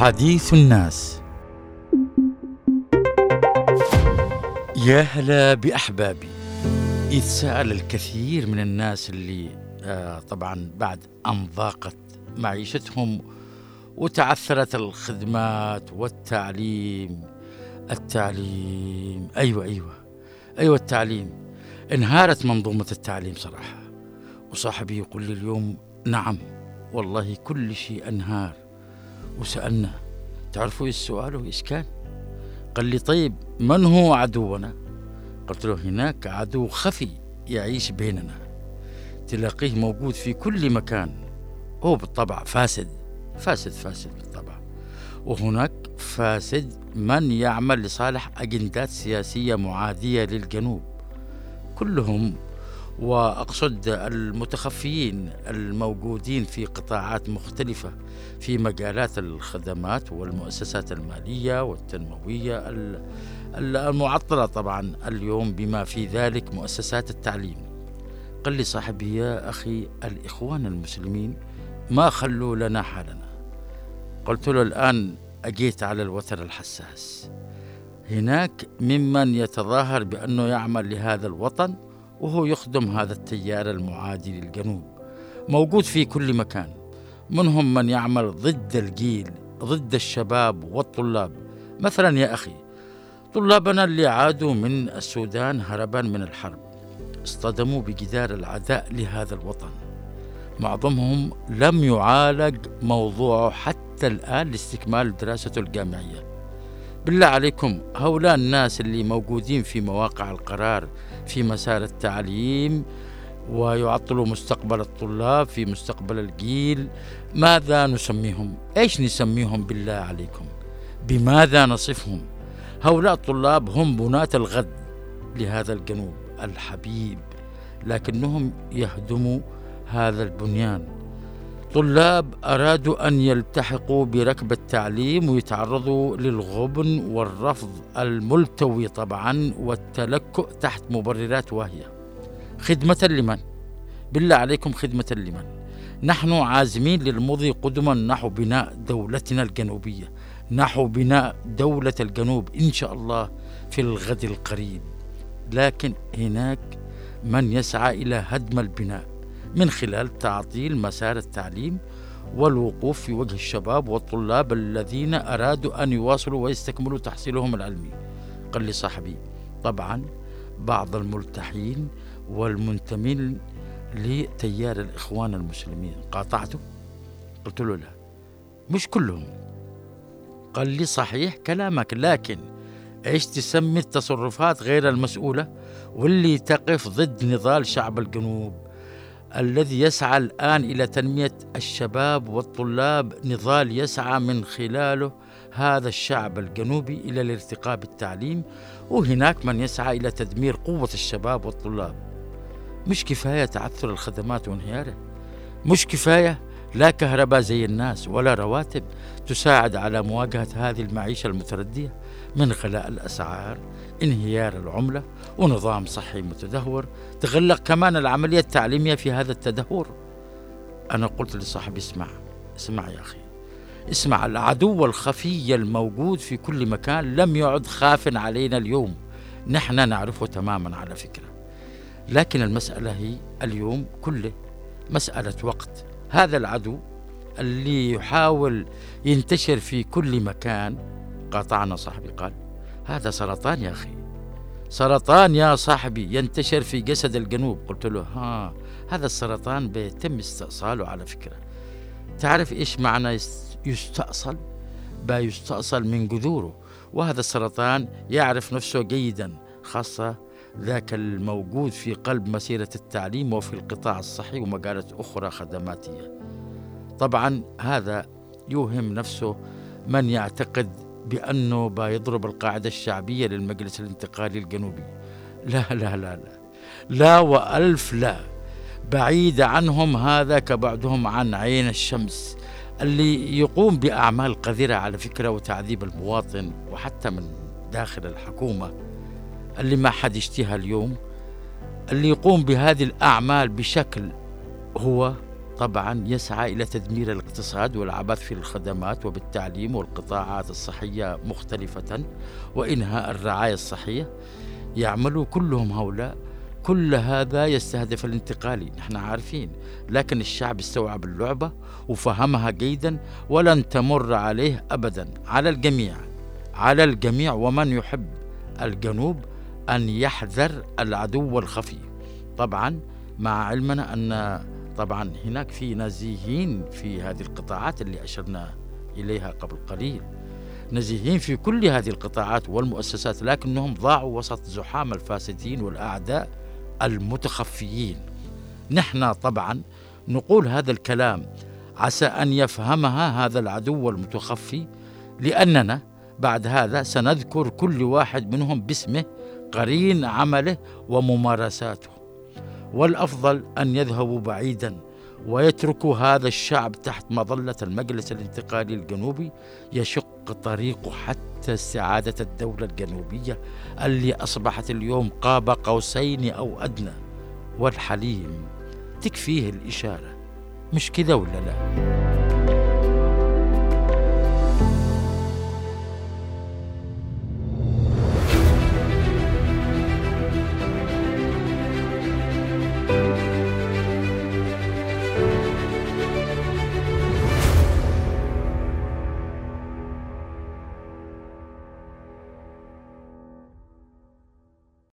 حديث الناس. يا هلا بأحبابي. يتساءل الكثير من الناس اللي آه طبعا بعد أن ضاقت معيشتهم وتعثرت الخدمات والتعليم. التعليم. أيوة أيوة. أيوة التعليم. انهارت منظومة التعليم صراحة. وصاحبي يقول لي اليوم نعم والله كل شيء أنهار. وسألنا تعرفوا إيش السؤال وإيش كان؟ قال لي طيب من هو عدونا؟ قلت له هناك عدو خفي يعيش بيننا تلاقيه موجود في كل مكان هو بالطبع فاسد فاسد فاسد بالطبع وهناك فاسد من يعمل لصالح أجندات سياسية معادية للجنوب كلهم وأقصد المتخفيين الموجودين في قطاعات مختلفة في مجالات الخدمات والمؤسسات المالية والتنموية المعطلة طبعا اليوم بما في ذلك مؤسسات التعليم. قال لي صاحبي يا أخي الإخوان المسلمين ما خلوا لنا حالنا؟ قلت له الآن أجيت على الوتر الحساس. هناك ممن يتظاهر بأنه يعمل لهذا الوطن؟ وهو يخدم هذا التيار المعادي للجنوب موجود في كل مكان منهم من يعمل ضد الجيل ضد الشباب والطلاب. مثلا يا أخي طلابنا اللي عادوا من السودان هربا من الحرب اصطدموا بجدار العداء لهذا الوطن. معظمهم لم يعالج موضوعه حتى الآن لاستكمال دراسته الجامعية. بالله عليكم هؤلاء الناس اللي موجودين في مواقع القرار في مسار التعليم ويعطلوا مستقبل الطلاب في مستقبل الجيل ماذا نسميهم؟ إيش نسميهم بالله عليكم؟ بماذا نصفهم؟ هؤلاء الطلاب هم بناة الغد لهذا الجنوب الحبيب لكنهم يهدموا هذا البنيان. طلاب أرادوا أن يلتحقوا بركب التعليم ويتعرضوا للغبن والرفض الملتوي طبعا والتلكؤ تحت مبررات واهية خدمة لمن؟ بالله عليكم خدمة لمن؟ نحن عازمين للمضي قدما نحو بناء دولتنا الجنوبية نحو بناء دولة الجنوب إن شاء الله في الغد القريب لكن هناك من يسعى إلى هدم البناء من خلال تعطيل مسار التعليم والوقوف في وجه الشباب والطلاب الذين أرادوا أن يواصلوا ويستكملوا تحصيلهم العلمي. قال لي صاحبي طبعا بعض الملتحين والمنتمين لتيار الإخوان المسلمين. قاطعته؟ قلت له لا. مش كلهم. قال لي صحيح كلامك لكن إيش تسمي التصرفات غير المسؤولة واللي تقف ضد نضال شعب الجنوب؟ الذي يسعى الآن إلى تنمية الشباب والطلاب نضال يسعى من خلاله هذا الشعب الجنوبي إلى الارتقاء بالتعليم وهناك من يسعى إلى تدمير قوة الشباب والطلاب. مش كفاية تعثر الخدمات وانهيارها مش كفاية لا كهرباء زي الناس ولا رواتب تساعد على مواجهة هذه المعيشة المتردية من غلاء الأسعار انهيار العملة ونظام صحي متدهور تغلق كمان العملية التعليمية في هذا التدهور. أنا قلت لصاحبي اسمع اسمع يا أخي اسمع العدو الخفي الموجود في كل مكان لم يعد خاف علينا اليوم. نحن نعرفه تماما على فكرة. لكن المسألة هي اليوم كله مسألة وقت. هذا العدو اللي يحاول ينتشر في كل مكان قاطعنا صاحبي قال هذا سرطان يا أخي سرطان يا صاحبي ينتشر في جسد الجنوب. قلت له ها هذا السرطان بيتم استئصاله على فكرة. تعرف إيش معنى يستأصل؟ بيستأصل من جذوره وهذا السرطان يعرف نفسه جيدا خاصة ذاك الموجود في قلب مسيرة التعليم وفي القطاع الصحي ومجالات أخرى خدماتية. طبعا هذا يوهم نفسه من يعتقد بأنه بيضرب القاعدة الشعبية للمجلس الانتقالي الجنوبي. لا لا لا لا. لا وألف لا. بعيد عنهم هذا كبعدهم عن عين الشمس اللي يقوم بأعمال قذرة على فكرة وتعذيب المواطن وحتى من داخل الحكومة. اللي ما حد يشتيها اليوم اللي يقوم بهذه الأعمال بشكل هو طبعا يسعى إلى تدمير الاقتصاد والعبث في الخدمات وبالتعليم والقطاعات الصحية مختلفة وإنهاء الرعاية الصحية. يعملوا كلهم هؤلاء كل هذا يستهدف الانتقالي نحن عارفين لكن الشعب استوعب اللعبة وفهمها جيدا ولن تمر عليه أبدا. على الجميع على الجميع ومن يحب الجنوب أن يحذر العدو الخفي. طبعا مع علمنا أن طبعا هناك في نزيهين في هذه القطاعات اللي أشرنا إليها قبل قليل. نزيهين في كل هذه القطاعات والمؤسسات لكنهم ضاعوا وسط زحام الفاسدين والأعداء المتخفيين. نحن طبعا نقول هذا الكلام عسى أن يفهمها هذا العدو المتخفي لأننا بعد هذا سنذكر كل واحد منهم باسمه قرين عمله وممارساته. والأفضل أن يذهبوا بعيدا ويتركوا هذا الشعب تحت مظلة المجلس الانتقالي الجنوبي يشق طريقه حتى استعادة الدولة الجنوبية اللي أصبحت اليوم قاب قوسين أو أدنى. والحليم تكفيه الإشارة. مش كذا ولا لا؟